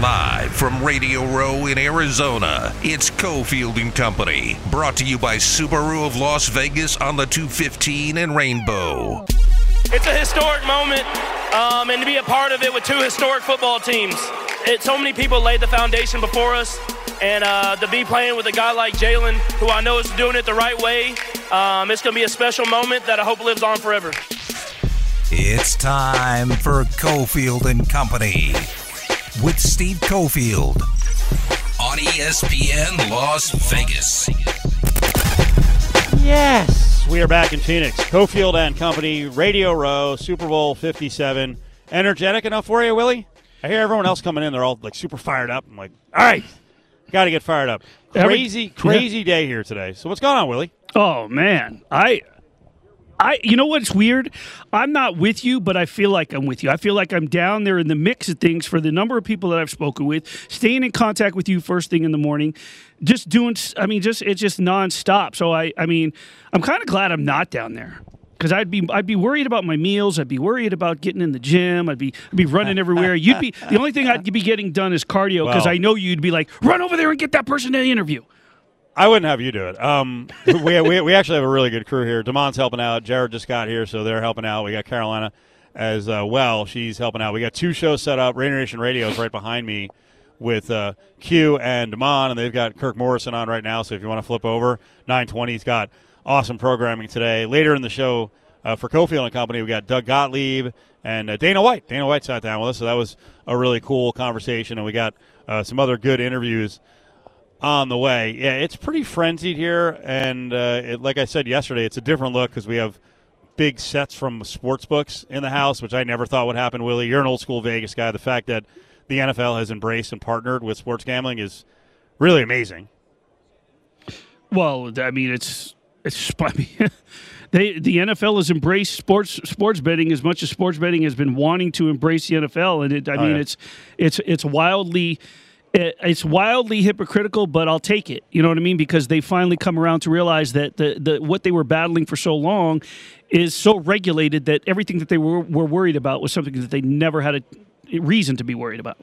Live from Radio Row in Arizona, it's Cofield and Company, brought to you by Subaru of Las Vegas on the 215 and Rainbow. It's a historic moment, um, and to be a part of it with two historic football teams. It, so many people laid the foundation before us, and uh, to be playing with a guy like Jalen, who I know is doing it the right way, um, it's going to be a special moment that I hope lives on forever. It's time for Cofield and Company with Steve Cofield on ESPN Las Vegas. Yes, we are back in Phoenix. Cofield and Company, Radio Row, Super Bowl 57. Energetic enough for you, Willie? I hear everyone else coming in. They're all like super fired up. I'm like, all right, got to get fired up. Every- Crazy, crazy day here today. So what's going on, Willie? Oh man, I, I, you know what's weird? I'm not with you, but I feel like I'm with you. I feel like I'm down there in the mix of things for the number of people that I've spoken with, staying in contact with you first thing in the morning, just doing. I mean, just it's just nonstop. So I, I mean, I'm kind of glad I'm not down there. Because I'd be I'd be worried about my meals. I'd be worried about getting in the gym. I'd be I'd be running everywhere. You'd be the only thing I'd be getting done is cardio because Well- I know you'd be like run over there and get that person to the interview. I wouldn't have you do it. Um, we, we, we actually have a really good crew here. Damon's helping out. Jared just got here, so they're helping out. We got Carolina as uh, well. She's helping out. We got two shows set up. Raider Nation Radio is right behind me with uh, Q and Damon, and they've got Kirk Morrison on right now. So if you want to flip over, 920's got awesome programming today. Later in the show uh, for Cofield and Company, we got Doug Gottlieb and uh, Dana White. Dana White sat down with us, so that was a really cool conversation, and we got uh, some other good interviews on the way. Yeah, it's pretty frenzied here, and uh, it, like I said yesterday, it's a different look because we have big sets from sports books in the house, which I never thought would happen. Willie, you're an old school Vegas guy. The fact that the NFL has embraced and partnered with sports gambling is really amazing. Well, I mean, it's it's. I mean, they the NFL has embraced sports sports betting as much as sports betting has been wanting to embrace the NFL, and it, I mean, yeah. it's it's it's wildly. It- It's wildly hypocritical, but I'll take it. You know what I mean? Because they finally come around to realize that the, the what they were battling for so long is so regulated that everything that they were, were worried about was something that they never had a reason to be worried about.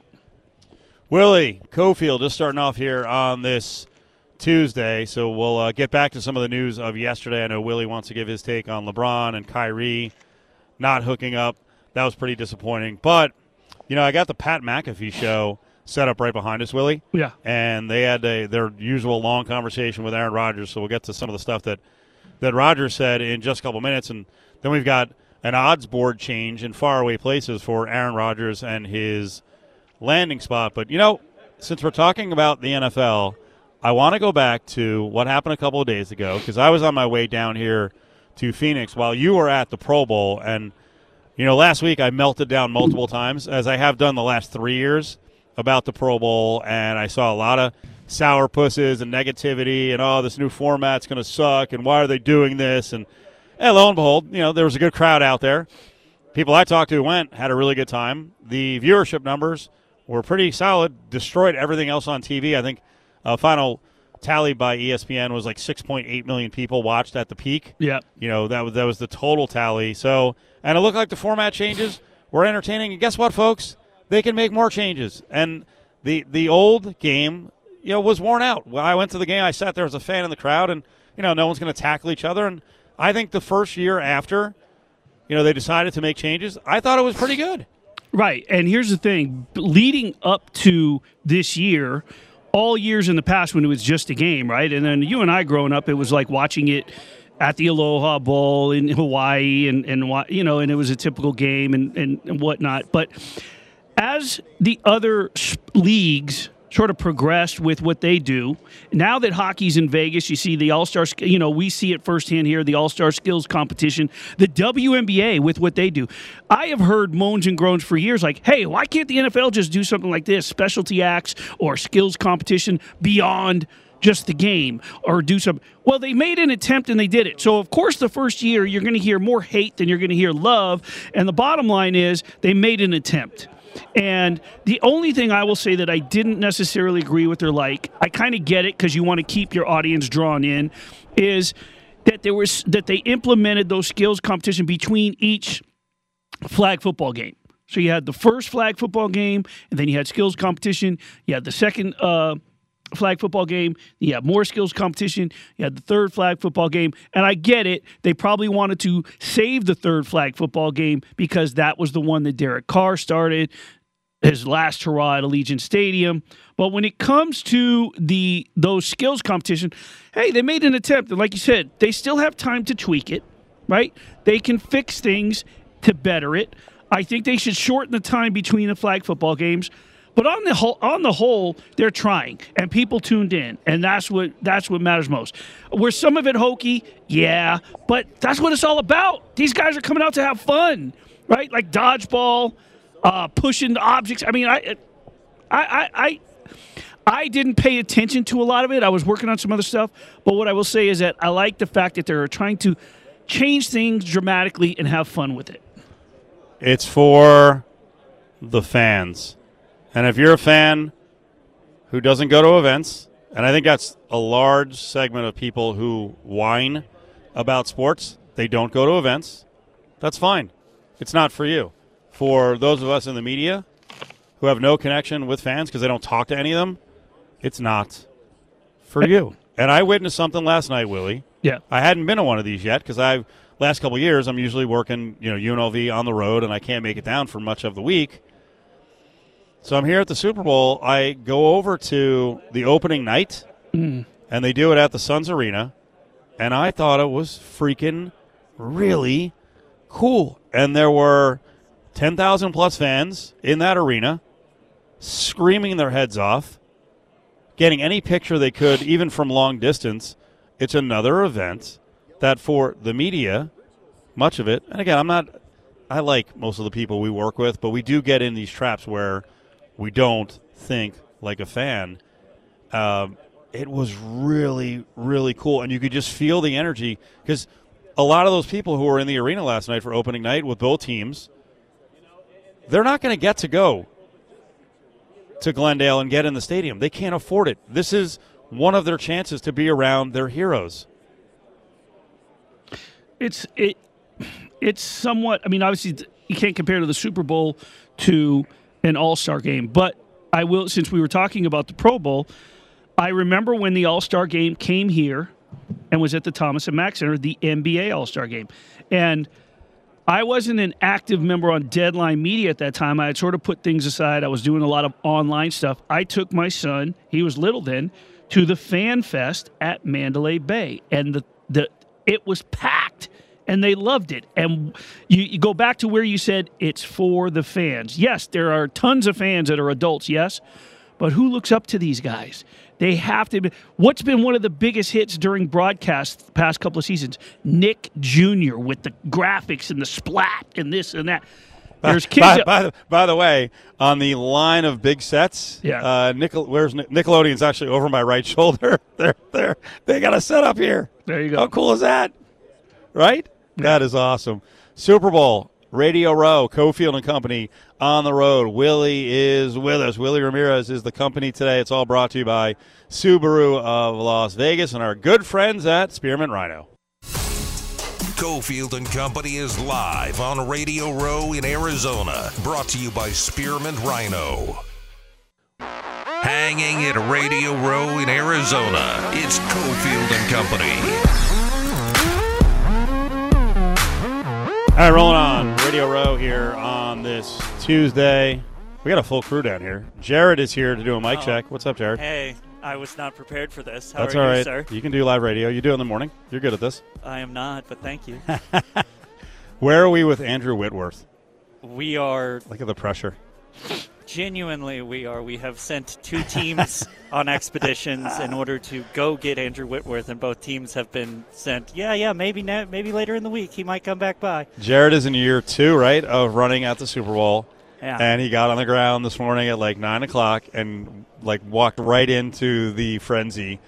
Willie Cofield just starting off here on this Tuesday, so we'll uh, get back to some of the news of yesterday. I know Willie wants to give his take on LeBron and Kyrie not hooking up. That was pretty disappointing. But you know, I got the Pat McAfee show set up right behind us, Willie. Yeah. and they had a, their usual long conversation with Aaron Rodgers. So we'll get to some of the stuff that that Rodgers said in just a couple minutes, and then we've got an odds board change in faraway places for Aaron Rodgers and his landing spot. But you know, since we're talking about the NFL, I want to go back to what happened a couple of days ago because I was on my way down here to Phoenix while you were at the Pro Bowl, and you know, last week I melted down multiple times as I have done the last three years about the Pro Bowl, and I saw a lot of sour pusses and negativity, and oh, this new format's going to suck, and why are they doing this? And, and lo and behold, you know, there was a good crowd out there. People I talked to went, had a really good time. The viewership numbers were pretty solid, destroyed everything else on TV. I think uh, final tally by ESPN was like 6.8 million people watched at the peak. Yeah. You know, that was that was the total tally. So, and it looked like the format changes were entertaining. And guess what, folks? They can make more changes. And the the old game, you know, was worn out. When I went to the game, I sat there as a fan in the crowd, and you know, no one's going to tackle each other. And I think the first year after, you know, they decided to make changes. I thought it was pretty good. Right. And here's the thing leading up to this year, all years in the past when it was just a game, right? And then you and I growing up, it was like watching it at the Aloha Bowl in Hawaii and, and you know, and it was a typical game and, and, and whatnot. But as the other leagues sort of progressed with what they do, now that hockey's in Vegas, you see the All Star, you know, we see it firsthand here, the All Star Skills Competition, the WNBA with what they do. I have heard moans and groans for years like, hey, why can't the NFL just do something like this, specialty acts or skills competition beyond just the game or do some well they made an attempt and they did it. So of course the first year you're going to hear more hate than you're going to hear love and the bottom line is they made an attempt and the only thing I will say that I didn't necessarily agree with or like, I kind of get it because you want to keep your audience drawn in, is that there was that they implemented those skills competition between each flag football game. So you had the first flag football game, and then you had skills competition. You had the second uh, flag football game. You had more skills competition. You had the third flag football game. And I get it. They probably wanted to save the third flag football game because that was the one that Derek Carr started his last hurrah at Allegiant Stadium. But when it comes to the those skills competition, hey, they made an attempt. And like you said, they still have time to tweak it, right? They can fix things to better it. I think they should shorten the time between the flag football games. But on the whole, on the whole, they're trying, and people tuned in, and that's what that's what matters most. Were some of it hokey? Yeah, but that's what it's all about. These guys are coming out to have fun, right? Like dodgeball, uh, pushing objects. I mean, I, I, I, I, I didn't pay attention to a lot of it. I was working on some other stuff, but what I will say is that I like the fact that they're trying to change things dramatically and have fun with it. It's for the fans. And if you're a fan who doesn't go to events, and I think that's a large segment of people who whine about sports, they don't go to events, that's fine. It's not for you. For those of us in the media who have no connection with fans because they don't talk to any of them, it's not for you. And I witnessed something last night, Willie. Yeah. I hadn't been to one of these yet because I've last couple of years I'm usually working, you know, UNLV on the road and I can't make it down for much of the week. So I'm here at the Super Bowl. I go over to the opening night, mm. and they do it at the Suns Arena, and I thought it was freaking really cool. And there were 10,000 plus fans in that arena, screaming their heads off, getting any picture they could, even from long distance. It's another event that for the media, much of it, and again, I'm not, I like most of the people we work with, but we do get in these traps where we don't think like a fan. Um, it was really, really cool, and you could just feel the energy because a lot of those people who were in the arena last night for opening night with both teams, they're not going to get to go to Glendale and get in the stadium. They can't afford it. This is one of their chances to be around their heroes. it's it it's somewhat i mean obviously you can't compare to the super bowl to an all-star game. But i will since we were talking about the pro bowl i remember when the all-star game came here and was at the thomas and mack center the nba all-star game. And i wasn't an active member on deadline media at that time. I had sort of put things aside. I was doing a lot of online stuff. I took my son he was little then to the fan fest at mandalay bay. And the the it was packed and they loved it. And you, you, go back to where you said it's for the fans. Yes, there are tons of fans that are adults, yes, but who looks up to these guys? They have to be. What's been one of the biggest hits during broadcast the past couple of seasons? Nick Jr. with the graphics and the splat and this and that. There's kids. By, by, the, by the way, on the line of big sets, Yeah. uh, Nickel, where's Nic- Nickelodeon's actually over my right shoulder. they're they're they got a set up here. There you go. How cool is that? Right? That is awesome. Super Bowl, Radio Row, Cofield and Company on the road. Willie is with us. Willie Ramirez is the company today. It's all brought to you by Subaru of Las Vegas and our good friends at Spearmint Rhino. Cofield and Company is live on Radio Row in Arizona. Brought to you by Spearmint Rhino. Hanging at Radio Row in Arizona, it's Cofield and Company. All right, rolling on Radio Row here on this Tuesday. We got a full crew down here. Jared is here to do a mic Oh. check. What's up, Jared? Hey, I was not prepared for this. How That's are all you, sir? You can do live radio. You do it in the morning. You're good at this. I am not, but thank you. Where are we with Andrew Whitworth? we are Look at the pressure. Genuinely we are. We have sent two teams on expeditions in order to go get Andrew Whitworth, and both teams have been sent. Yeah, yeah, maybe na- maybe later in the week he might come back by. Jared is in year two, right, of running at the Super Bowl. Yeah. And he got on the ground this morning at like nine o'clock and like walked right into the frenzy.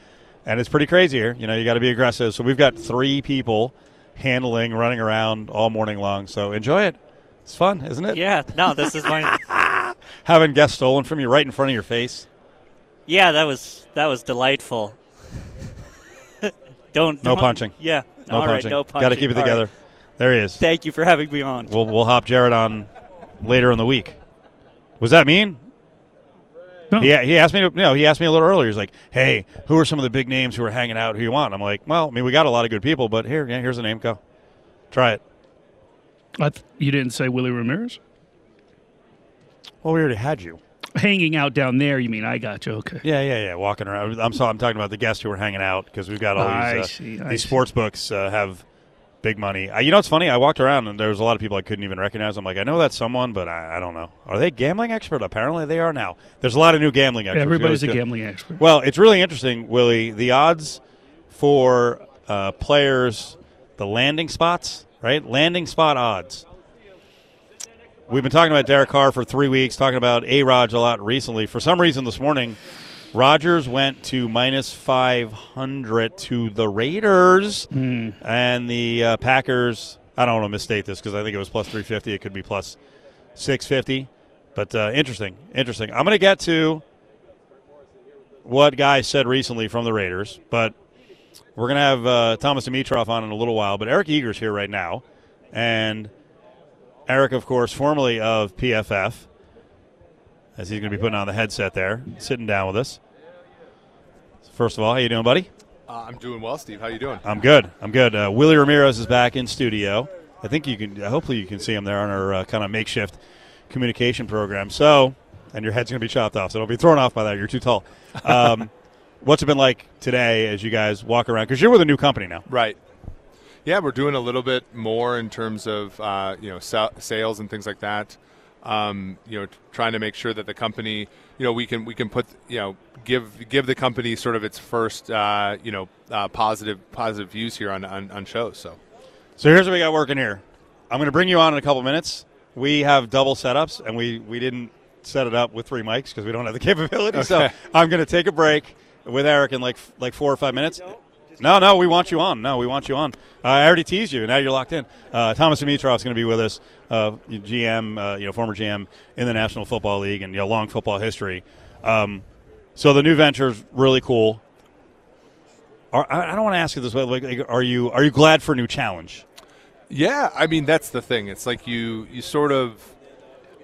And it's pretty crazy here. You know, you got to be aggressive. So we've got three people handling, running around all morning long. So enjoy it. It's fun, isn't it? Yeah, no, this is my. Having guests stolen from you right in front of your face. Yeah, that was that was delightful. don't No don't- punching. Yeah, No all right, punching. no punching. Got to keep it All right. together. There he is. Thank you for having me on. We'll we'll hop Jared on later in the week. Was that mean? No. Yeah, he, asked me. To, no, he asked me a little earlier. He's like, "Hey, who are some of the big names who are hanging out? Who you want?" I'm like, "Well, I mean, we got a lot of good people, but here, yeah, here's a name. Go, try it." I th- you didn't say Willie Ramirez? Well, we already had you. Hanging out down there, you mean? I got you. Okay. Yeah, yeah, yeah. Walking around. I'm sorry. I'm talking about the guests who were hanging out because we've got all I these uh, see, these see. sports books uh, have big money. Uh, you know, it's funny. I walked around and there was a lot of people I couldn't even recognize. I'm like, I know that's someone, but I, I don't know. Are they gambling expert? Apparently, they are now. There's a lot of new gambling experts. Everybody's a good. gambling expert. Well, it's really interesting, Willie. The odds for uh, players, the landing spots, right? Landing spot odds. We've been talking about Derek Carr for three weeks, talking about A Rod a lot recently. For some reason this morning, Rodgers went to minus 500 to the Raiders, and the uh, Packers. I don't want to misstate this because I think it was plus 350. It could be plus 650. But uh, interesting, interesting. I'm going to get to what guy said recently from the Raiders, but we're going to have uh, Thomas Dimitroff on in a little while. But Eric Eager's here right now, and Eric, of course, formerly of PFF, as he's going to be putting on the headset there, sitting down with us. First of all, how you doing, buddy? Uh, I'm doing well, Steve. How you doing? I'm good. I'm good. Uh, Willie Ramirez is back in studio. I think you can. Hopefully, you can see him there on our uh, kind of makeshift communication program. So, and your head's going to be chopped off, so don't be thrown off by that. You're too tall. Um, what's it been like today as you guys walk around? Because you're with a new company now. Right. Yeah, we're doing a little bit more in terms of uh, you know sa- sales and things like that. Um, you know, t- trying to make sure that the company, you know, we can we can put you know give give the company sort of its first uh, you know uh, positive positive views here on, on on shows. So So here's what we got working here. I'm going to bring you on in a couple minutes. We have double setups, and we we didn't set it up with three mics because we don't have the capability. So I'm going to take a break with Eric in like like four or five minutes. No, no, we want you on. No, we want you on. Uh, I already teased you. Now you're locked in. Uh, Thomas Dimitroff is going to be with us, uh, GM, uh, you know, former GM in the National Football League and you know, long football history. Um, so the new venture is really cool. Are, I I don't want to ask you this, but like, like, are you are you glad for a new challenge? Yeah, I mean that's the thing. It's like you you sort of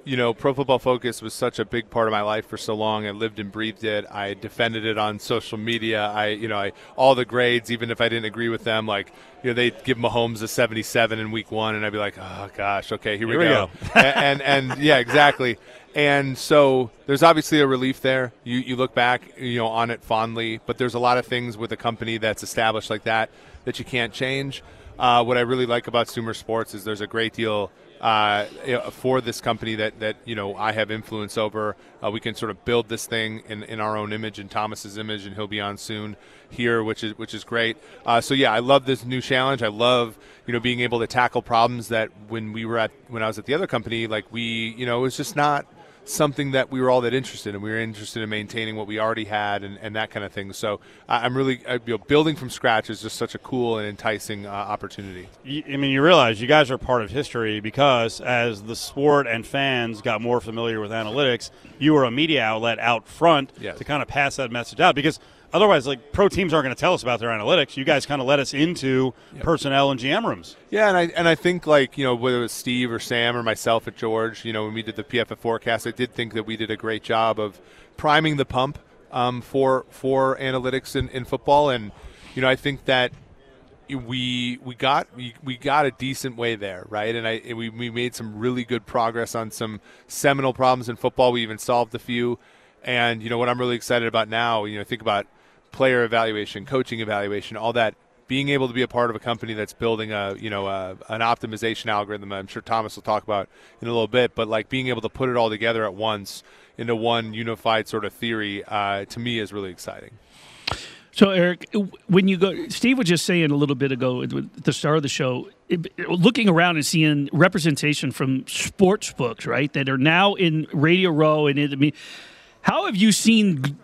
you know, Pro Football Focus was such a big part of my life for so long. I lived and breathed it. I defended it on social media. I, you know, I all the grades, even if I didn't agree with them, like, you know, they'd give Mahomes a 77 in week one, and I'd be like, oh gosh, okay, here, Here we we go. and, and and yeah, exactly. And so there's obviously a relief there. You you look back, you know, on it fondly, but there's a lot of things with a company that's established like that that you can't change. Uh, what I really like about Sumer Sports is there's a great deal uh, for this company that, that you know I have influence over. Uh, we can sort of build this thing in, in our own image, in Thomas's image, and he'll be on soon here, which is which is great. Uh, so yeah, I love this new challenge. I love you know being able to tackle problems that when we were at when I was at the other company, like we you know it was just not something that we were all that interested in. We were interested in maintaining what we already had and, and that kind of thing. So I'm really, you know, building from scratch is just such a cool and enticing uh, opportunity. I mean, you realize you guys are part of history because as the sport and fans got more familiar with analytics, you were a media outlet out front Yes. to kind of pass that message out. Because otherwise, like pro teams aren't going to tell us about their analytics. You guys kind of let us into personnel and GM rooms. Yeah, and I and I think like you know whether it was Steve or Sam or myself at George, you know when we did the PFF forecast, I did think that we did a great job of priming the pump um, for for analytics in, in football, and you know I think that we we got we, we got a decent way there, right? And I and we we made some really good progress on some seminal problems in football. We even solved a few, and you know what I'm really excited about now. You know, think about player evaluation, coaching evaluation, all that. Being able to be a part of a company that's building a you know a, an optimization algorithm, I'm sure Thomas will talk about in a little bit, but like being able to put it all together at once into one unified sort of theory, uh, to me is really exciting. So, Eric, when you go, Steve was just saying a little bit ago at the start of the show, it- looking around and seeing representation from sports books, right, that are now in Radio Row and in the me. How have you seen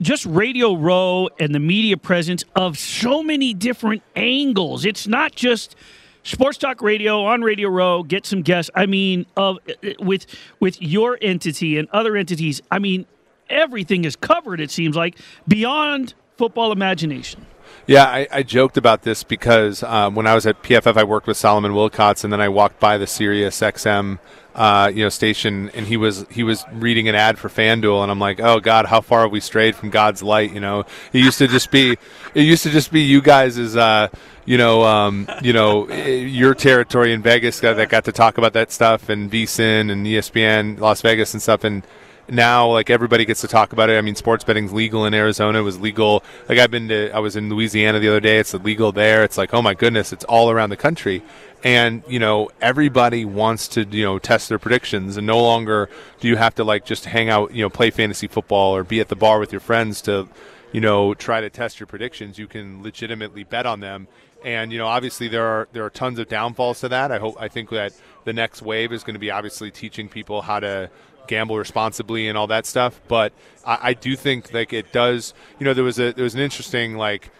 just Radio Row and the media presence of so many different angles? It's not just sports talk radio on Radio Row. Get some guests. I mean, of with with your entity and other entities. I mean, everything is covered. It seems like beyond football imagination. Yeah, I, I joked about this because um, when I was at PFF, I worked with Solomon Wilcots, and then I walked by the Sirius XM uh, you know station, and he was he was reading an ad for FanDuel, and I'm like, oh God, how far have we strayed from God's light? You know, it used to just be it used to just be you guys as uh, you know um, you know your territory in Vegas that got to talk about that stuff, and VSIN and ESPN Las Vegas and stuff, and now like everybody gets to talk about it. I mean, sports betting's legal in Arizona. It was legal. Like I've been to, I was in Louisiana the other day. It's legal there. It's like, oh my goodness, it's all around the country. And you know, everybody wants to you know test their predictions, and no longer do you have to like just hang out, you know, play fantasy football or be at the bar with your friends to, you know, try to test your predictions. You can legitimately bet on them. And you know, obviously there are there are tons of downfalls to that. I hope I think that the next wave is going to be obviously teaching people how to gamble responsibly and all that stuff. But I, I do think like it does. You know, there was a there was an interesting like,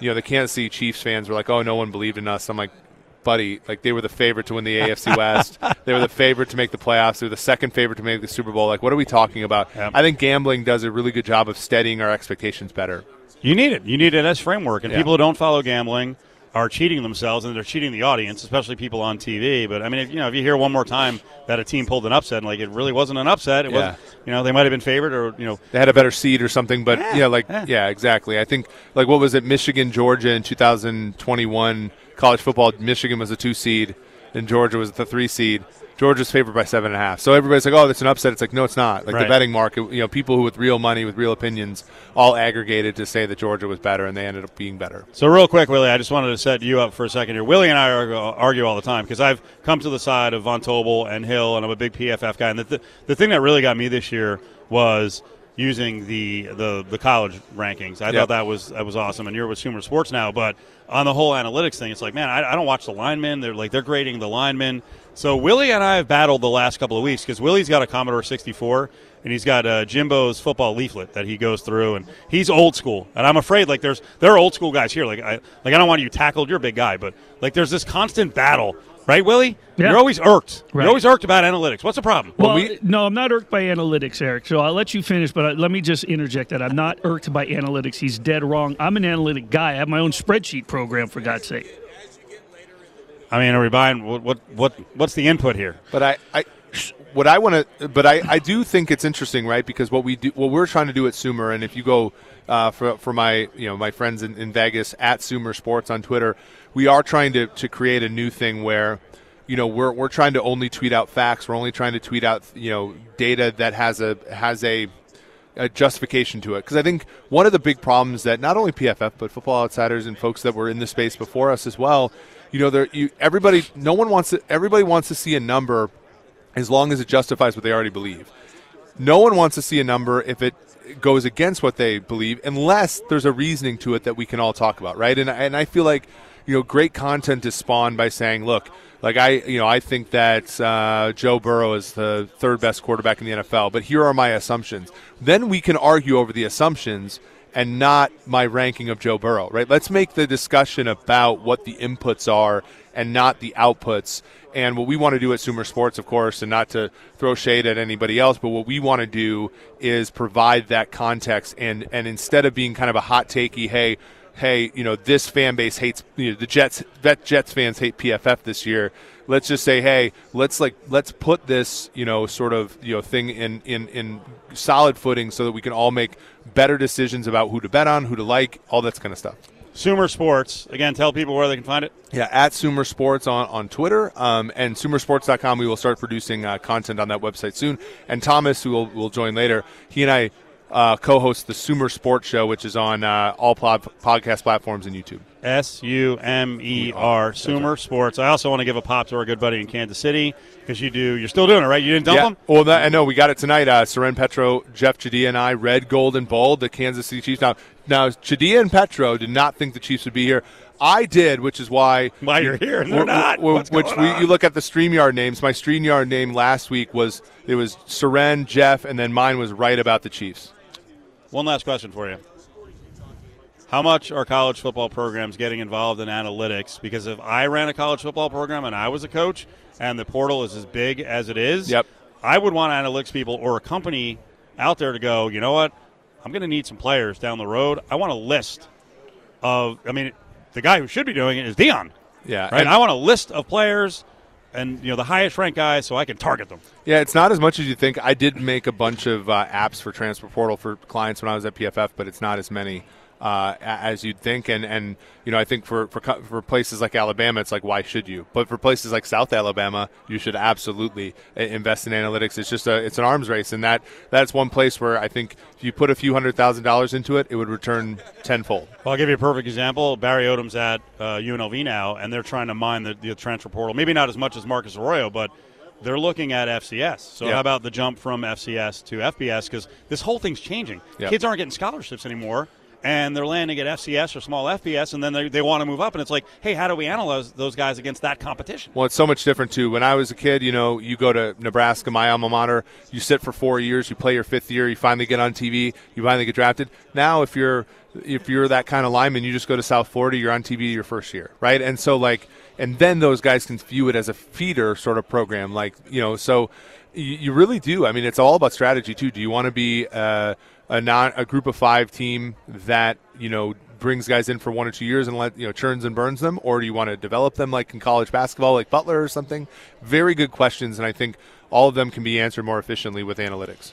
you know, the Kansas City Chiefs fans were like, "Oh, no one believed in us." I'm like, buddy, like they were the favorite to win the AFC West. they were the favorite to make the playoffs. They were the second favorite to make the Super Bowl. Like, what are we talking about? Yep. I think gambling does a really good job of steadying our expectations better. You need it. You need it as framework. And Yeah. people who don't follow gambling are cheating themselves and they're cheating the audience, especially people on TV. But I mean, if you know, if you hear one more time that a team pulled an upset, and like it really wasn't an upset, it Yeah. was, you know, they might have been favored or you know, They had a better seed or something, but Yeah, yeah, like yeah. yeah. exactly. I think like what was it, Michigan, Georgia in 2021 college football. Michigan was a two seed, and Georgia was the three seed. Georgia's favored by seven and a half. So everybody's like, "Oh, that's an upset." It's like, no, it's not. Like Right. the betting market, you know, people who with real money, with real opinions, all aggregated to say that Georgia was better, and they ended up being better. So real quick, Willie, I just wanted to set you up for a second here. Willie and I argue, argue all the time because I've come to the side of Von Tobel and Hill, and I'm a big PFF guy. And the, th- the thing that really got me this year was using the the, the college rankings. I Yep. thought that was that was awesome. And you're with Sumer Sports now, but on the whole analytics thing, it's like, man, I, I don't watch the linemen. They're like they're grading the linemen. So Willie and I have battled the last couple of weeks because Willie's got a Commodore 64 and he's got uh, Jimbo's football leaflet that he goes through, and he's old school. And I'm afraid like there's there are old school guys here. Like I like I don't want you tackled. You're a big guy, but like there's this constant battle, right, Willie? Yeah. You're always irked. Right. You're always irked about analytics. What's the problem? Well, we- no, I'm not irked by analytics, Eric. So I'll let you finish, but uh, let me just interject that I'm not irked by analytics. He's dead wrong. I'm an analytic guy. I have my own spreadsheet program, for God's sake. I mean, are we buying what what, what what's the input here? But I, I what I want to, but I, I do think it's interesting, right? Because what we do, what we're trying to do at Sumer, and if you go uh, for for my you know my friends in, in Vegas at Sumer Sports on Twitter, we are trying to to create a new thing where. You know, we're, we're trying to only tweet out facts. We're only trying to tweet out, you know, data that has a has a a justification to it because I think one of the big problems that not only PFF but Football Outsiders and folks that were in the space before us as well, you know, there you everybody, no one wants to, everybody wants to see a number as long as it justifies what they already believe. No one wants to see a number if it goes against what they believe, unless there's a reasoning to it that we can all talk about, right? And and I feel like you know, great content is spawned by saying, look, like I, you know, I think that uh, Joe Burrow is the third best quarterback in the NFL, but here are my assumptions. Then we can argue over the assumptions and not my ranking of Joe Burrow, right? Let's make the discussion about what the inputs are and not the outputs. And what we want to do at Sumer Sports, of course, and not to throw shade at anybody else, but what we want to do is provide that context. And, and instead of being kind of a hot takey, hey, hey, you know, this fan base hates you know, the Jets. Vet Jets fans hate PFF this year. Let's just say, hey, let's like let's put this you know sort of you know thing in in in solid footing so that we can all make better decisions about who to bet on, who to like, all that kind of stuff. Sumer Sports. Again, tell people where they can find it. Yeah, at Sumer Sports on, on Twitter um, and sumersports.com. We will start producing uh, content on that website soon. And Thomas, who will, will join later, he and I uh, co host the Sumer Sports Show, which is on uh, all pod- podcast platforms and YouTube. S U M E R, Sumer Sports. I also want to give a pop to our good buddy in Kansas City because you do. You're still doing it, right? You didn't dump yeah. him. Well, that, I know we got it tonight. Uh, Seren Petro, Jeff Chadiha, and I, red, gold, and bold, the Kansas City Chiefs. Now, now Chadiha and Petro did not think the Chiefs would be here. I did, which is why Why you're here and they're not. What's which we, you look at the Streamyard names. My Streamyard name last week was it was Seren, Jeff, and then mine was right about the Chiefs. One last question for you. How much are college football programs getting involved in analytics? Because if I ran a college football program and I was a coach and the portal is as big as it is, Yep. I would want analytics people or a company out there to go, you know what? I'm going to need some players down the road. I want a list of. I mean, the guy who should be doing it is Deion. Yeah, Right. and- I want a list of players, and you know the highest ranked guys, so I can target them. Yeah, it's not as much as you think. I did make a bunch of uh, apps for Transfer Portal for clients when I was at PFF, but it's not as many uh, as you'd think. And, and you know, I think for, for for places like Alabama, it's like why should you? But for places like South Alabama, you should absolutely uh, invest in analytics. It's just a it's an arms race, and that that's one place where I think if you put a few hundred thousand dollars into it, it would return tenfold. Well, I'll give you a perfect example. Barry Odom's at uh, UNLV now, and they're trying to mine the, the transfer portal. Maybe not as much as Marcus Arroyo, but they're looking at FCS. So Yeah. how about the jump from FCS to FBS? Because this whole thing's changing. Yeah. Kids aren't getting scholarships anymore, and they're landing at FCS or small FBS, and then they, they want to move up. And it's like, hey, how do we analyze those guys against that competition? Well, it's so much different too. When I was a kid, you know, you go to Nebraska, my alma mater, you sit for four years, you play your fifth year, you finally get on TV, you finally get drafted. Now, if you're if you're that kind of lineman, you just go to South Florida, you're on TV your first year, right? And so like, and then those guys can view it as a feeder sort of program, like you know, so you, you really do. I mean, it's all about strategy too. Do you want to be uh, a non a group of five team that you know brings guys in for one or two years and let you know churns and burns them, or do you want to develop them like in college basketball, like Butler or something? Very good questions, and I think all of them can be answered more efficiently with analytics.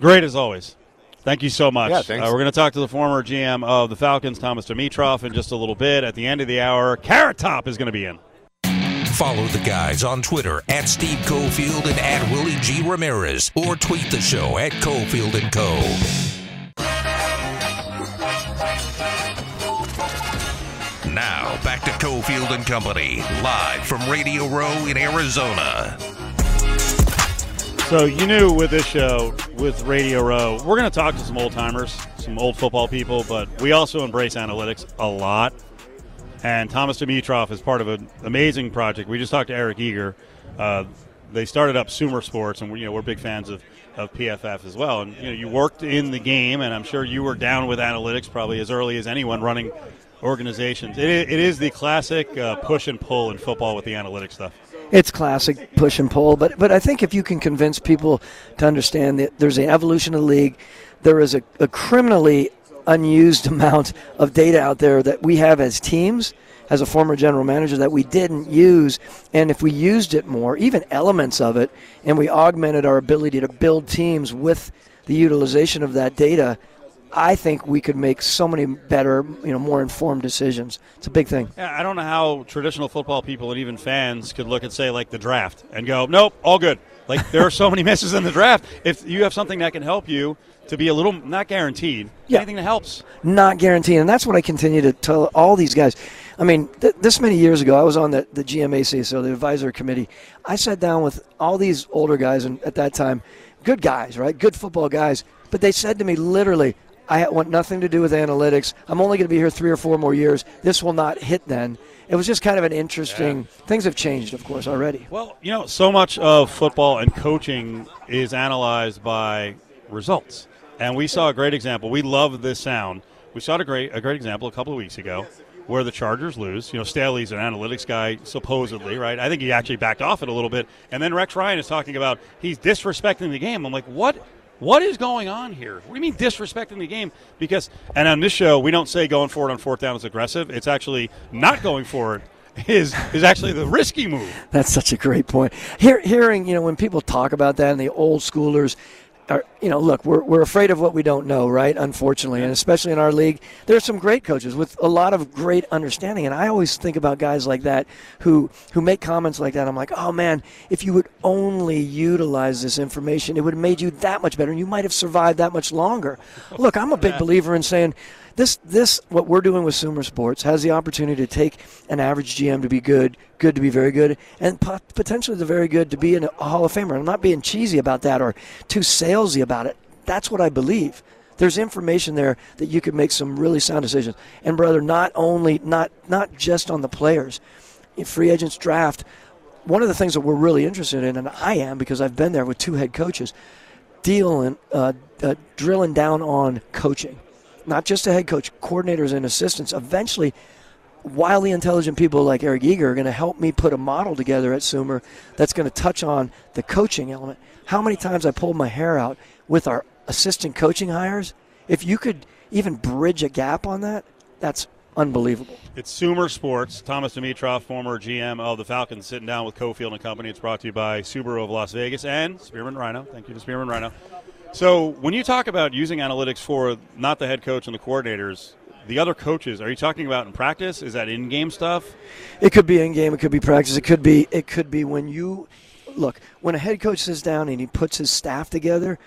Great as always. Thank you so much. Yeah, thanks. Uh, we're going to talk to the former GM of the Falcons, Thomas Dimitroff, in just a little bit. At the end of the hour, Carrot Top is going to be in. Follow the guys on Twitter at Steve Cofield and at Willie G. Ramirez, or tweet the show at Cofield and Co. Now back to Cofield and Company, live from Radio Row in Arizona. So you knew with this show, with Radio Row, we're going to talk to some old timers, some old football people, but we also embrace analytics a lot. And Thomas Dimitroff is part of an amazing project. We just talked to Eric Eager. Uh, they started up Sumer Sports, and we, you know we're big fans of, of PFF as well. And you know you worked in the game, and I'm sure you were down with analytics probably as early as anyone running organizations. It, it is the classic uh, push and pull in football with the analytics stuff. It's classic push and pull, but but I think if you can convince people to understand that there's an evolution of the league, there is a, a criminally unused amount of data out there that we have as teams, as a former general manager, that we didn't use, and if we used it more, even elements of it, and we augmented our ability to build teams with the utilization of that data. I think we could make so many better, you know, more informed decisions. It's a big thing. Yeah, I don't know how traditional football people and even fans could look at, say, like the draft and go, nope, all good. Like, there are so many misses in the draft. If you have something that can help you to be a little, not guaranteed, Yeah. anything that helps. not guaranteed. And that's what I continue to tell all these guys. I mean, th- this many years ago, I was on the, the GMAC, so the advisory committee. I sat down with all these older guys, and at that time, good guys, right? Good football guys. But they said to me literally, I want nothing to do with analytics. I'm only going to be here three or four more years. This will not hit then. It was just kind of an interesting. Things have changed, of course, already. Well, you know, so much of football and coaching is analyzed by results. And we saw a great example. We love this sound. We saw a great, a great example a couple of weeks ago where the Chargers lose. You know, Staley's an analytics guy, supposedly, right? I think he actually backed off it a little bit. And then Rex Ryan is talking about he's disrespecting the game. I'm like, what? What is going on here? What do you mean disrespecting the game? Because, and on this show, we don't say going forward on fourth down is aggressive. It's actually not going forward is is actually the risky move. That's such a great point. Hear, hearing, you know, when people talk about that and the old schoolers are, you know, look, we're, we're afraid of what we don't know, right? Unfortunately. And especially in our league, there are some great coaches with a lot of great understanding. And I always think about guys like that who, who make comments like that. I'm like, oh man, if you would only utilize this information, it would have made you that much better and you might have survived that much longer. Look, I'm a big believer in saying, this this what we're doing with Sumer Sports has the opportunity to take an average GM to be good, good to be very good, and pot- potentially the very good to be a Hall of Famer. I'm not being cheesy about that or too salesy about it. That's what I believe. There's information there that you could make some really sound decisions. And brother, not only not not just on the players, in free agents draft. One of the things that we're really interested in, and I am because I've been there with two head coaches, dealing, uh, uh, drilling down on coaching not just a head coach, coordinators and assistants. Eventually, wildly intelligent people like Eric Eager are going to help me put a model together at Sumer that's going to touch on the coaching element. How many times I pulled my hair out with our assistant coaching hires? If you could even bridge a gap on that, that's unbelievable. It's Sumer Sports. Thomas Dimitroff, former GM of the Falcons, sitting down with Cofield and Company. It's brought to you by Subaru of Las Vegas and Spearmint Rhino. Thank you to Spearmint Rhino. So, when you talk about using analytics for not the head coach and the coordinators, the other coaches, are you talking about in practice? Is that in-game stuff? It could be in game. It could be practice. It could be. It could be when you look when a head coach sits down and he puts his staff together.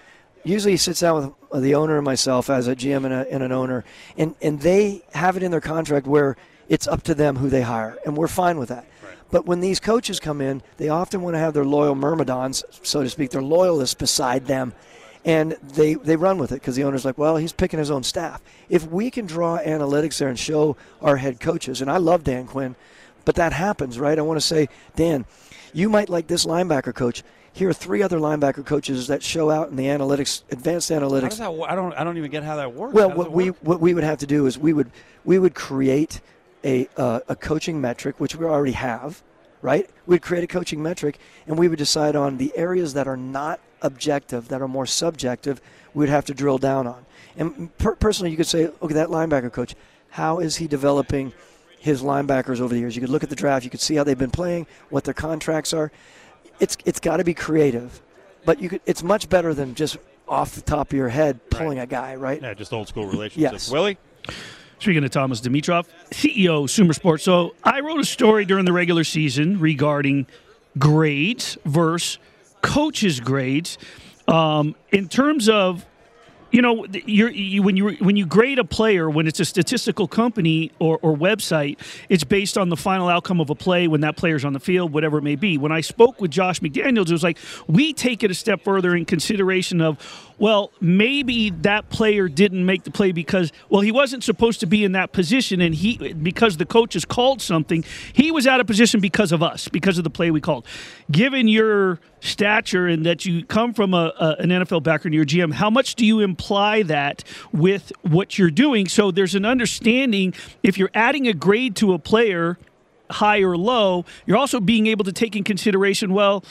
Usually, he sits down with the owner and myself as a GM and, a, and an owner, and and they have it in their contract where it's up to them who they hire, and we're fine with that. But when these coaches come in, they often want to have their loyal myrmidons, so to speak, their loyalists beside them, and they they run with it because the owner's like, well, he's picking his own staff. If we can draw analytics there and show our head coaches, and I love Dan Quinn, but that happens, right? I want to say, Dan, you might like this linebacker coach. Here are three other linebacker coaches that show out in the analytics, advanced How analytics. does that? I don't. I don't even get how that works. Well, what we work? what we would have to do is we would we would create a uh, a coaching metric, which we already have, right? We'd create a coaching metric, and we would decide on the areas that are not objective, that are more subjective. We'd have to drill down on. And per- personally, you could say, okay, that linebacker coach, how is he developing? His linebackers over the years. You could look at the draft. You could see how they've been playing, what their contracts are. It's it's got to be creative, but you could. It's much better than just off the top of your head pulling a guy, right? yeah, just old school relationships. Yes. Willie, Speaking of Thomas Dimitroff, CEO of Sumer Sports. So I wrote a story during the regular season regarding grades versus coaches' grades. Um, in terms of, you know, you, when you when you grade a player, when it's a statistical company or, or website, it's based on the final outcome of a play when that player's on the field, whatever it may be. When I spoke with Josh McDaniels, it was like we take it a step further in consideration of, well, maybe that player didn't make the play because, well, he wasn't supposed to be in that position, and he because the coach has called something, he was out of position because of us, because of the play we called. Given your stature and that you come from a, a, an NFL background, you're GM, how much do you imply that with what you're doing? So there's an understanding if you're adding a grade to a player, high or low, you're also being able to take in consideration, well,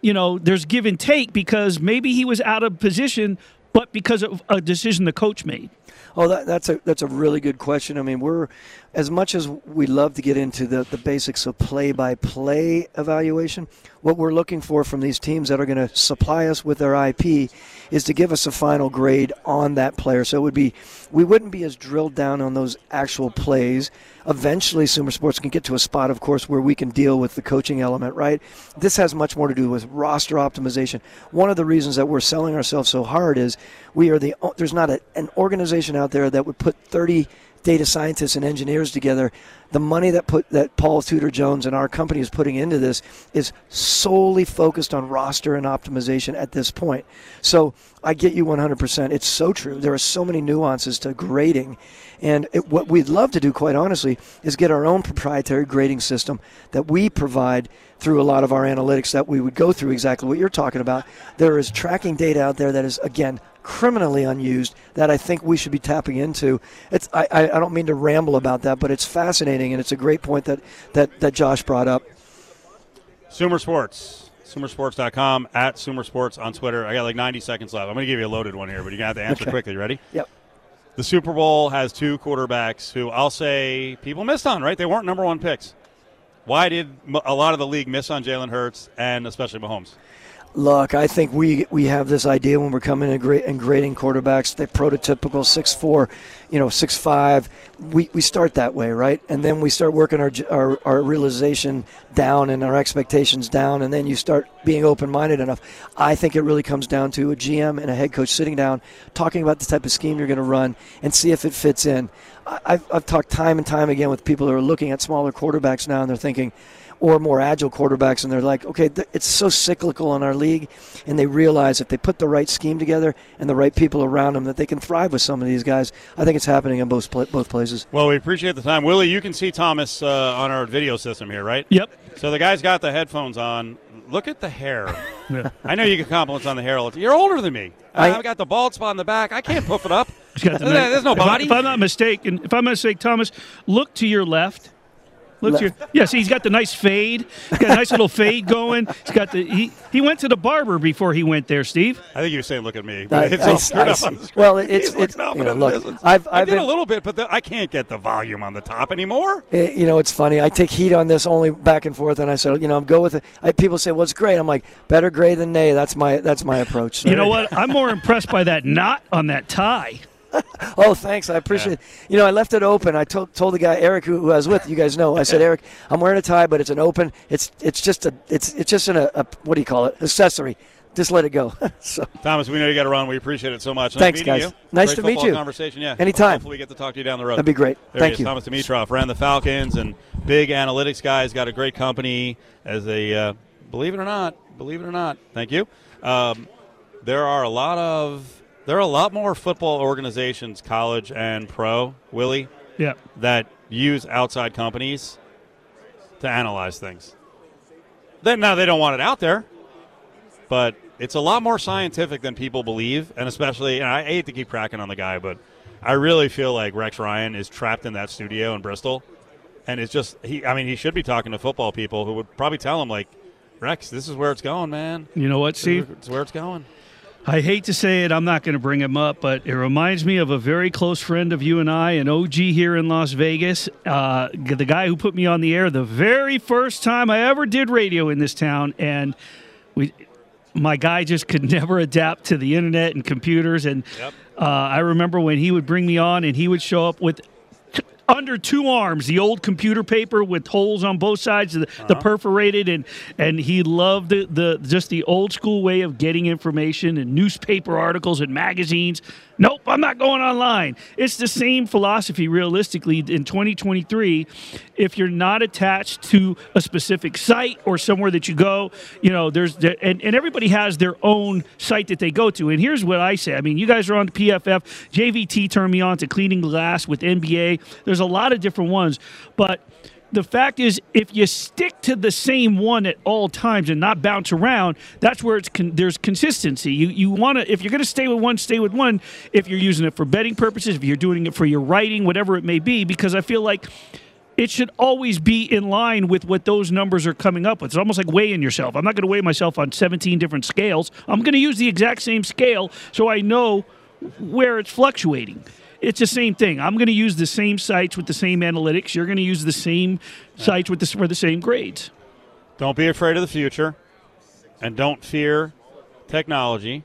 you know, there's give and take because maybe he was out of position, but because of a decision the coach made. Oh, that, that's a that's a really good question. I mean, we're as much as we love to get into the, the basics of play by play evaluation. What we're looking for from these teams that are going to supply us with their IP is to give us a final grade on that player. So it would be we wouldn't be as drilled down on those actual plays. Eventually, Sumer Sports can get to a spot, of course, where we can deal with the coaching element. Right? This has much more to do with roster optimization. One of the reasons that we're selling ourselves so hard is we are the there's not a, an organization out there that would put 30 data scientists and engineers together. The money that put that Paul Tudor Jones and our company is putting into this is solely focused on roster and optimization at this point. So I get you 100%. It's so true. There are so many nuances to grading. And it, what we'd love to do, quite honestly, is get our own proprietary grading system that we provide through a lot of our analytics that we would go through exactly what you're talking about. There is tracking data out there that is, again, criminally unused that I think we should be tapping into. It's I, I I don't mean to ramble about that, but it's fascinating and it's a great point that, that, that Josh brought up. Sumer Sports. Sumersports.com at SumerSports on Twitter. I got like 90 seconds left. I'm going to give you a loaded one here, but you're going to have to answer Okay. quickly. You ready? Yep. The Super Bowl has two quarterbacks who I'll say people missed on, right? They weren't number one picks. Why did a lot of the league miss on Jalen Hurts and especially Mahomes? Look, I think we we have this idea when we're coming in gra- and grading quarterbacks, the prototypical six four, you know, six five. We, we start that way, right? And then we start working our, our our realization down and our expectations down, and then you start being open minded enough. I think it really comes down to a GM and a head coach sitting down, talking about the type of scheme you're going to run, and see if it fits in. I've I've talked time and time again with people that are looking at smaller quarterbacks now, and they're thinking or more agile quarterbacks, and they're like, okay, th- it's so cyclical in our league, and they realize if they put the right scheme together and the right people around them, that they can thrive with some of these guys. I think it's happening in both pla- both places. Well, we appreciate the time. Willie, you can see Thomas uh, on our video system here, right? Yep. So the guy's got the headphones on. Look at the hair. Yeah. I know you get compliments on the hair. all the time. You're older than me. I- I've got the bald spot in the back. I can't puff it up. Got the- There's no if, I, body. if I'm not mistaken, if I'm not mistaken, Thomas, look to your left. Look here. Yeah, see, he's got the nice fade. He's got a nice little fade going. He's got the. He, he went to the barber before he went there, Steve. I think you were saying, "Look at me." I- it's I- all I up on see. the screen. Well, it's- He's looking it's- you know, look, isn't. I've- I I've did a little bit, but the, I can't get the volume on the top anymore. Eh, you know, it's funny. I take heat on this only back and forth, and I said, you know, I'm go with it. I, people say, "Well, it's great." I'm like, "Better gray than nay." That's my that's my approach. So- You know what? I'm more impressed by that knot on that tie. Oh, thanks. I appreciate it. You know, I left it open. I told told the guy Eric who, who I was with. You guys know. I said, Eric, I'm wearing a tie, but it's an open. It's it's just a it's it's just an, a, a what do you call it? Accessory. Just let it go. so Thomas, we know you got to run. We appreciate it so much. Nice Thanks, guys. you. Nice Great to meet you. Conversation, yeah. Anytime. Hopefully, we get to talk to you down the road. that'd be great. There Thank he is, you. Thomas Dimitroff ran the Falcons and big analytics guys. Got a great company as a uh, believe it or not, believe it or not. Thank you. Um, there are a lot of there are a lot more football organizations, college and pro, Willie, Yeah. that use outside companies to analyze things. Then now they don't want it out there, but it's a lot more scientific than people believe, and especially and I hate to keep cracking on the guy, but I really feel like Rex Ryan is trapped in that studio in Bristol, and it's just he. I mean, he should be talking to football people who would probably tell him like, Rex, this is where it's going, man. You know what, Steve? It's where it's going. I hate to say it, I'm not going to bring him up, but it reminds me of a very close friend of you and I, an OG here in Las Vegas, uh, the guy who put me on the air the very first time I ever did radio in this town, and we, my guy just could never adapt to the internet and computers, and Yep. uh, I remember when he would bring me on, and he would show up with under two arms, the old computer paper with holes on both sides, the, the uh-huh. perforated, and and he loved the, the just the old school way of getting information and newspaper articles and magazines. Nope, I'm not going online. It's the same philosophy, realistically, in 2023. If you're not attached to a specific site or somewhere that you go, you know, there's and, and everybody has their own site that they go to. And here's what I say. I mean, you guys are on the PFF. JVT turned me on to cleaning glass with NBA. There's a lot of different ones, but the fact is, if you stick to the same one at all times and not bounce around, that's where it's con- there's consistency. You you want to if you're going to stay with one, stay with one. If you're using it for betting purposes, if you're doing it for your writing, whatever it may be, because I feel like it should always be in line with what those numbers are coming up with. It's almost like weighing yourself. I'm not going to weigh myself on 17 different scales. I'm going to use the exact same scale so I know where it's fluctuating. It's the same thing. I'm going to use the same sites with the same analytics. You're going to use the same sites with the, for the same grades. Don't be afraid of the future, and don't fear technology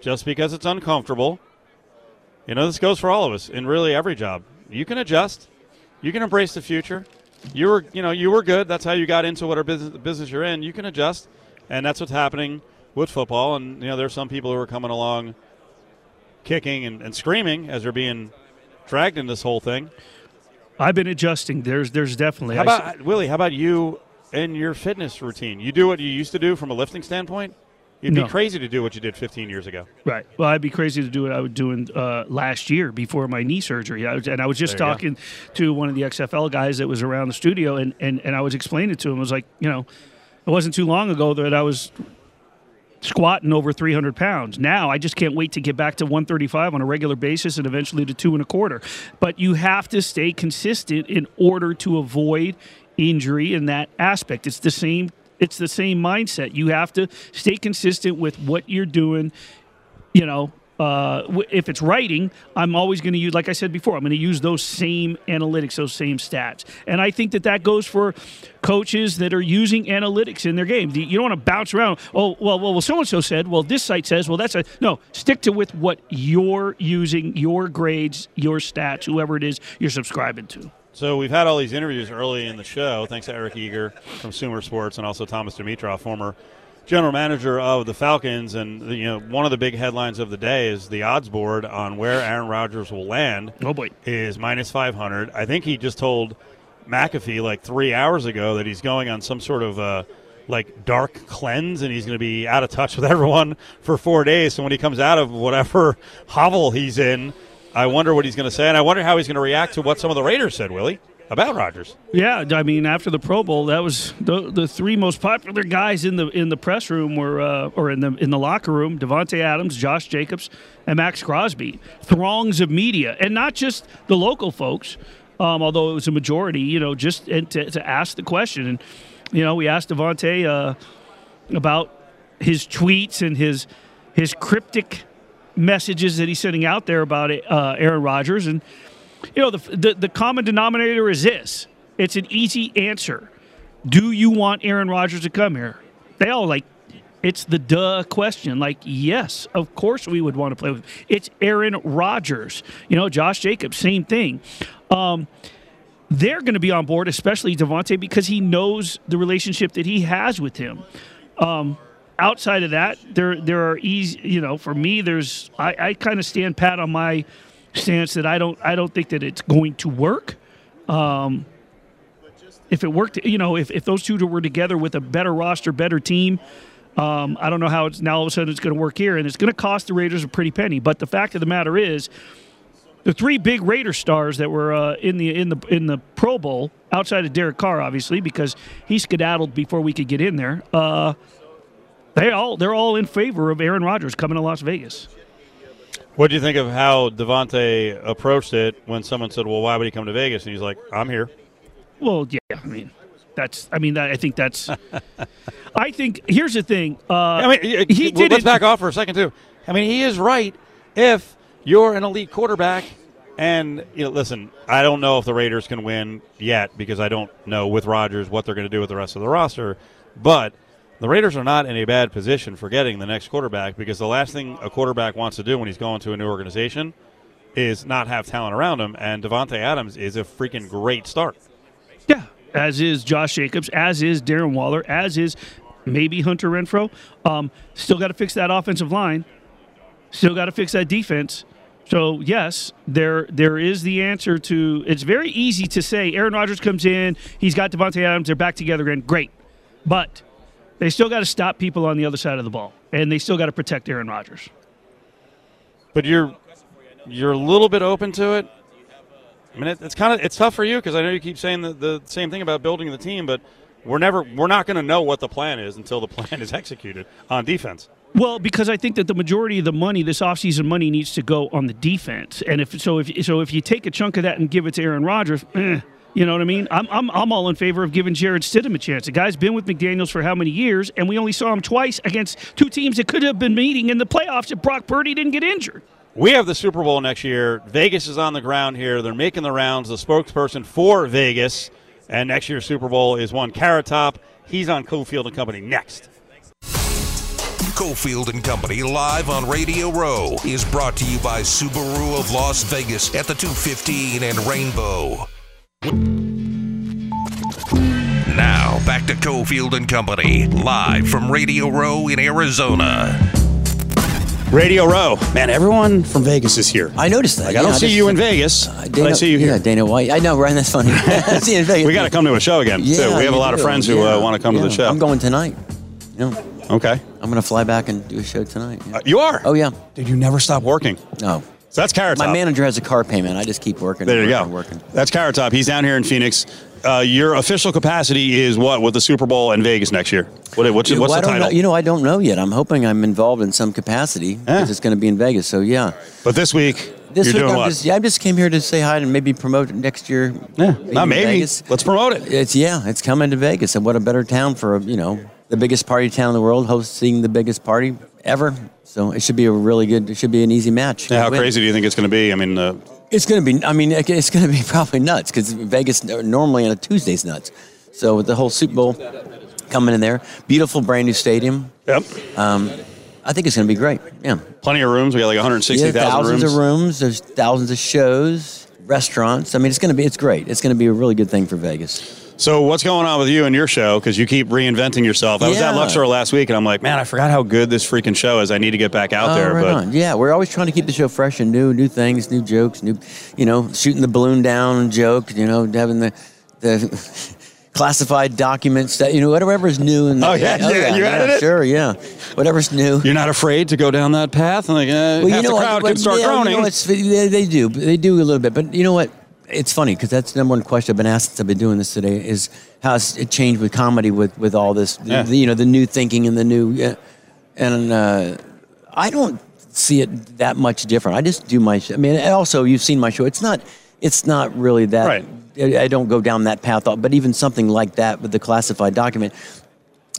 just because it's uncomfortable. You know, this goes for all of us in really every job. You can adjust. You can embrace the future. You were, you know, you were good. That's how you got into whatever business, business you're in. You can adjust, and that's what's happening with football. And you know, there's some people who are coming along, kicking and, and screaming as they're being dragged in this whole thing. I've been adjusting. There's there's definitely. How about Willie? How about you and your fitness routine? You do what you used to do from a lifting standpoint. You'd No. be crazy to do what you did 15 years ago. Right. Well, I'd be crazy to do what I was doing uh, last year before my knee surgery. I was, and I was just There talking to one of the XFL guys that was around the studio, and, and, and I was explaining to him, I was like, you know, it wasn't too long ago that I was squatting over 300 pounds. Now I just can't wait to get back to 135 on a regular basis and eventually to two and a quarter. But you have to stay consistent in order to avoid injury in that aspect. It's the same. It's the same mindset. You have to stay consistent with what you're doing. You know, uh, if it's writing, I'm always going to use, like I said before, I'm going to use those same analytics, those same stats. And I think that that goes for coaches that are using analytics in their game. You don't want to bounce around. Oh, well, well, well so and so said. Well, this site says. Well, that's a no. Stick to with what you're using, your grades, your stats, whoever it is you're subscribing to. So we've had all these interviews early in the show, thanks to Eric Eager from Sumer Sports and also Thomas Dimitroff, former general manager of the Falcons. And you know, one of the big headlines of the day is the odds board on where Aaron Rodgers will land. Oh boy. is minus 500. I think he just told McAfee like three hours ago that he's going on some sort of uh, like dark cleanse and he's going to be out of touch with everyone for four days. So when he comes out of whatever hovel he's in, I wonder what he's going to say. And I wonder how he's going to react to what some of the Raiders said, Willie, about Rodgers. Yeah, I mean, after the Pro Bowl, that was the the three most popular guys in the in the press room were uh, or in the in the locker room: Davante Adams, Josh Jacobs, and Maxx Crosby. Throngs of media, and not just the local folks. um, although it was a majority. You know, just and to, to ask the question, and you know, we asked Davante uh, about his tweets and his his cryptic messages that he's sending out there about uh, Aaron Rodgers, and you know, the, the the common denominator is this: it's an easy answer. Do you want Aaron Rodgers to come here? They all like it's the duh question. Like, yes, of course we would want to play with. It's Aaron Rodgers. You know, Josh Jacobs, same thing. Um, they're going to be on board, especially Davante, because he knows the relationship that he has with him. Um, outside of that, there there are easy. You know, for me, there's I, I kind of stand pat on my stance that I don't I don't think that it's going to work. Um, if it worked, you know, if, if those two were together with a better roster, better team, um, I don't know how it's now all of a sudden it's going to work here, and it's going to cost the Raiders a pretty penny. But the fact of the matter is, the three big Raider stars that were uh, in the in the in the Pro Bowl, outside of Derek Carr, obviously, because he skedaddled before we could get in there. Uh, they all they're all in favor of Aaron Rodgers coming to Las Vegas. What do you think of how Davante approached it when someone said, "Well, why would he come to Vegas?" And he's like, "I'm here." Well, yeah, I mean, that's. I mean, I think that's. I think here's the thing. Uh, I mean, he did let's back off for a second too. I mean, he is right. If you're an elite quarterback, and you know, listen, I don't know if the Raiders can win yet because I don't know with Rodgers what they're going to do with the rest of the roster. But the Raiders are not in a bad position for getting the next quarterback because the last thing a quarterback wants to do when he's going to a new organization is not have talent around him. And Davante Adams is a freaking great start. Yeah, as is Josh Jacobs, as is Darren Waller, as is maybe Hunter Renfrow. Um, still got to fix that offensive line. Still got to fix that defense. So yes, there there is the answer to. It's very easy to say Aaron Rodgers comes in, he's got Davante Adams, they're back together again, great. But they still got to stop people on the other side of the ball, and they still got to protect Aaron Rodgers. but you're you're a little bit open to it. I mean, it, it's kind of it's tough for you because I know you keep saying the, the same thing about building the team, but we're never we're not going to know what the plan is until the plan is executed on defense. Well, because I think that the majority of the money, this offseason money, needs to go on the defense. And if so, if so, if you take a chunk of that and give it to Aaron Rodgers, eh, you know what I mean? I'm, I'm, I'm all in favor of giving Jarrett Stidham a chance. The guy's been with McDaniels for how many years, and we only saw him twice against two teams that could have been meeting in the playoffs if Brock Purdy didn't get injured. We have the Super Bowl next year. Vegas is on the ground here. They're making the rounds. The spokesperson for Vegas and next year's Super Bowl is one Carrot Top. He's on Cofield and Company next. Cofield and Company live on Radio Row is brought to you by Subaru of Las Vegas at the 215 and Rainbow. Now back to Cofield and Company live from Radio Row in Arizona. Radio Row. Man, everyone from Vegas is here. I noticed that. Like, I don't Yeah, see just- you in Vegas, Uh, but I see you here. Yeah, Dana White. I know, Ryan, That's funny. I see you in Vegas. we got to come to a show again, Yeah, too. We have a you lot of do. friends who Yeah, uh, want to come to the show. I'm going tonight. Yeah. Okay. I'm going to fly back and do a show tonight. yeah. Uh, you are? Oh, yeah. Dude, you never stop working. No. So that's Carrot My manager has a car payment. I just keep working. there you working go. Working. That's Carrot Top. He's down here in Phoenix. Uh, your official capacity is what with the Super Bowl in Vegas next year? What, what's what's well, the title? Know, you know, I don't know yet. I'm hoping I'm involved in some capacity because it's going to be in Vegas. So, yeah. but this week, This you're week, doing I'm what? just, yeah, I just came here to say hi and maybe promote next year. yeah, not maybe. Vegas. Let's promote it. It's yeah, it's coming to Vegas, and what a better town for a, you know the biggest party town in the world, hosting the biggest party ever. So it should be a really good. It should be an easy match. Yeah, how Win. crazy do you think it's going to be? I mean, uh, It's going to be. I mean, it's going to be probably nuts because Vegas normally on a Tuesday's nuts. So with the whole Super Bowl coming in there, beautiful brand new stadium. yep. Um, I think it's going to be great. Yeah, Plenty of rooms. We got like 160,000 yeah, thousands rooms. of rooms. There's thousands of shows, restaurants. I mean, it's going to be. It's great. It's going to be a really good thing for Vegas. So what's going on with you and your show? Because you keep reinventing yourself. I was at Luxor last week, and I'm like, man, I forgot how good this freaking show is. I need to get back out Oh, there. right but on. Yeah, we're always trying to keep the show fresh and new, new things, new jokes, new, you know, shooting the balloon down joke, you know, having the the classified documents that you know whatever is new and Oh, yeah, yeah, you added it? sure, yeah, whatever's new. you're not afraid to go down that path, and like, uh, half the what- crowd what- can start yeah, groaning. You know, it's, they, they do, they do a little bit, but you know what? It's funny because that's the number one question I've been asked since I've been doing this today is how it's it changed with comedy with with all this, Yeah. the, you know, the new thinking and the new, and uh, I don't see it that much different. I just do my. I mean, also you've seen my show. It's not. it's not really that. Right. I don't go down that path, but even something like that with the classified document,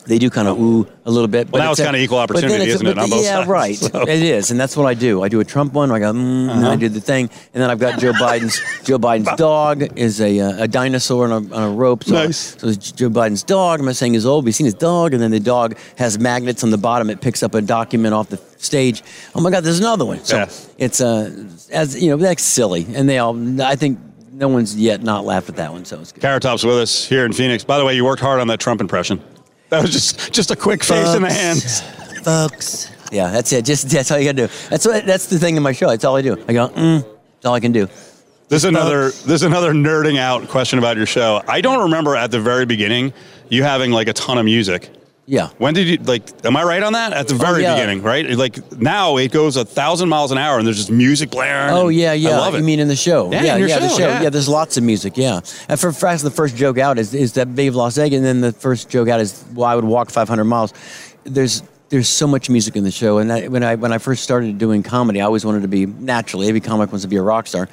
they do kind of ooh a little bit. Well, now a- it's kinda equal opportunity, isn't it, but both yeah, sides, right. so. It is, and that's what I do. I do a Trump one. I go, mm, and then I do the thing, and then I've got Joe Biden's. Joe Biden's dog is a, uh, a dinosaur on a, on a rope. So, Nice. so it's Joe Biden's dog. I'm not saying he's old. We've seen his dog, and then the dog has magnets on the bottom. It picks up a document off the stage. Oh my God, there's another one. So Yeah. it's uh, as you know, that's silly, and they all. I think no one's yet not laughed at that one, so it's good. Carrot Top's with us here in Phoenix. By the way, you worked hard on that Trump impression. That was just just a quick face in the hands. folks. Yeah, that's it. Just that's all you gotta do. That's what. That's the thing in my show. That's all I do. I go, mm, that's all I can do. This another this is another nerding out question about your show. I don't remember at the very beginning you having like a ton of music. Yeah. When did you like? Am I right on that? At the very yeah. beginning, right? Like now it goes a thousand miles an hour and there's just music blaring. Oh yeah, yeah. I love it. You mean in the show? Yeah, yeah, yeah, the show, show. yeah. Yeah. there's lots of music. Yeah, and for fact, the first joke out is is that of Las Vegas, and then the first joke out is well, I would walk 500 miles. There's there's so much music in the show, and I, when I when I first started doing comedy, I always wanted to be naturally every comic wants to be a rock star.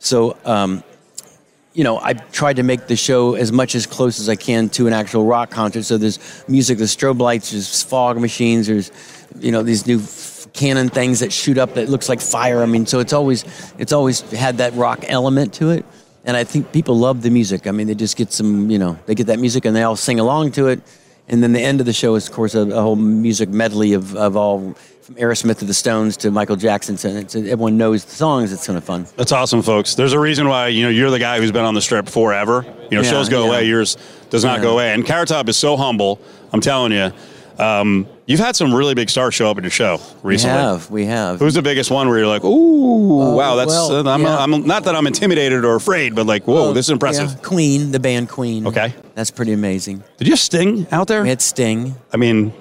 So. Um, you know, I tried to make the show as much as close as I can to an actual rock concert. So there's music, there's strobe lights, there's fog machines, there's, you know, these new f- cannon things that shoot up that looks like fire. I mean, so it's always it's always had that rock element to it. And I think people love the music. I mean, they just get some, you know, they get that music and they all sing along to it. And then the end of the show is, of course, a, a whole music medley of, of all from Aerosmith to the Stones to Michael Jackson. So everyone knows the songs. It's kind of fun. That's awesome, folks. There's a reason why you know you're the guy who's been on the strip forever. You know, Yeah, shows go yeah. away, yours does not Yeah. go away. And Carrot Top is so humble. I'm telling you, um, you've had some really big stars show up at your show recently. We have, we have. Who's the biggest one where you're like, ooh, Uh, wow, that's well, uh, I'm, yeah. I'm not that I'm intimidated or afraid, but like, whoa, Well, this is impressive. yeah, Queen, the band Queen. Okay. That's pretty amazing. Did you have Sting out there? We had Sting. I mean,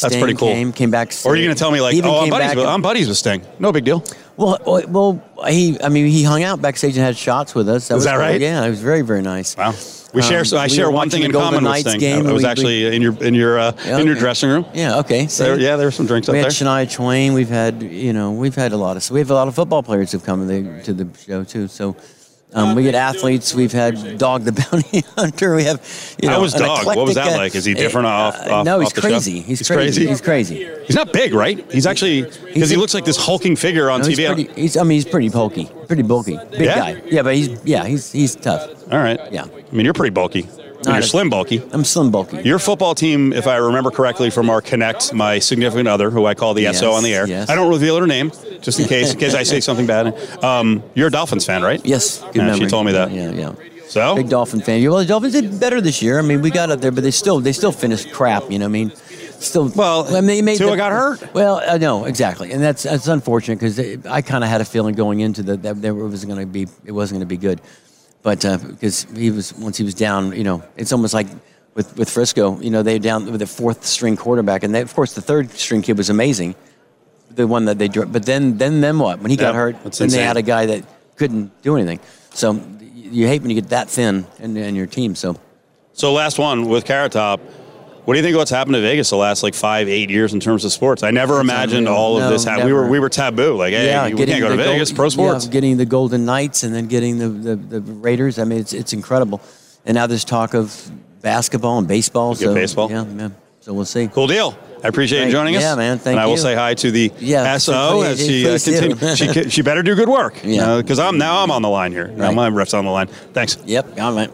that's pretty cool. Came, came back. Or are you going to tell me like, oh, I'm buddies, with, I'm buddies with Sting? No big deal. Well, well, well, he. I mean, he hung out backstage and had shots with us. Is was that cool. right? Yeah, it was very, very nice. Wow. We share. Um, So I we share one thing in common with Knights Sting. game, I, was we- actually in your in your uh, Yeah, in your okay. dressing room. Yeah. Okay. So There, yeah, there were some drinks we up had there. Shania Twain. We've had, you know, we've had a lot of. So we have a lot of football players who've come to the, to the show too. So. Um, we get athletes. We've had Dog the Bounty Hunter. We have, you know, How was an Dog? What was that uh, like? Is he different uh, off- off- No, he's off crazy. He's, He's crazy. crazy? He's crazy. He's not big, right? He's actually because he looks like this hulking figure on No, he's TV. pretty, he's, I mean, he's pretty bulky, pretty bulky, big Yeah? guy. Yeah, but he's yeah, he's he's tough. All right. Yeah. I mean, you're pretty bulky. Not you're a- slim bulky. I'm slim bulky. Your football team, if I remember correctly from our Connect, my significant other, who I call the Yes, SO on the air. yes. I don't reveal her name, just in case in case I say something bad. Um, you're a Dolphins fan, right? Yes, good Yeah, she told me that. Yeah, yeah. So Big Dolphin fan. Well, the Dolphins did better this year. I mean, we got up there, but they still they still finished crap. You know, what I mean, still. Well, I mean, they made Tua the- got hurt. Well, I know exactly, and that's that's unfortunate because I kind of had a feeling going into the that it was going to be it wasn't going to be good, but uh, because he was once he was down, you know, it's almost like. With, with Frisco, you know, they down with the fourth string quarterback, and they, of course the third string kid was amazing, the one that they but then then then what? When he got hurt then they had a guy that couldn't do anything. So you hate when you get that thin in, in your team so. So last one with Carrot Top. What do you think of what's happened to Vegas the last like five, eight years in terms of sports? I never imagined all of No, this. Ha- we were we were taboo. Like, hey, yeah we can't go to Vegas. Gold- Pro sports. yeah, getting the golden knights and then getting the, the, the raiders i mean it's, it's incredible and now there's talk of basketball and baseball Good so baseball. yeah, yeah so we'll see Cool deal. I appreciate you joining us. Yeah, man. Thank and I will say hi to the Yeah, SO as she uh, please do. continue. she, she better do good work. Yeah. Because I'm now I'm on the line here. Now my ref's on the line. Thanks. yep all right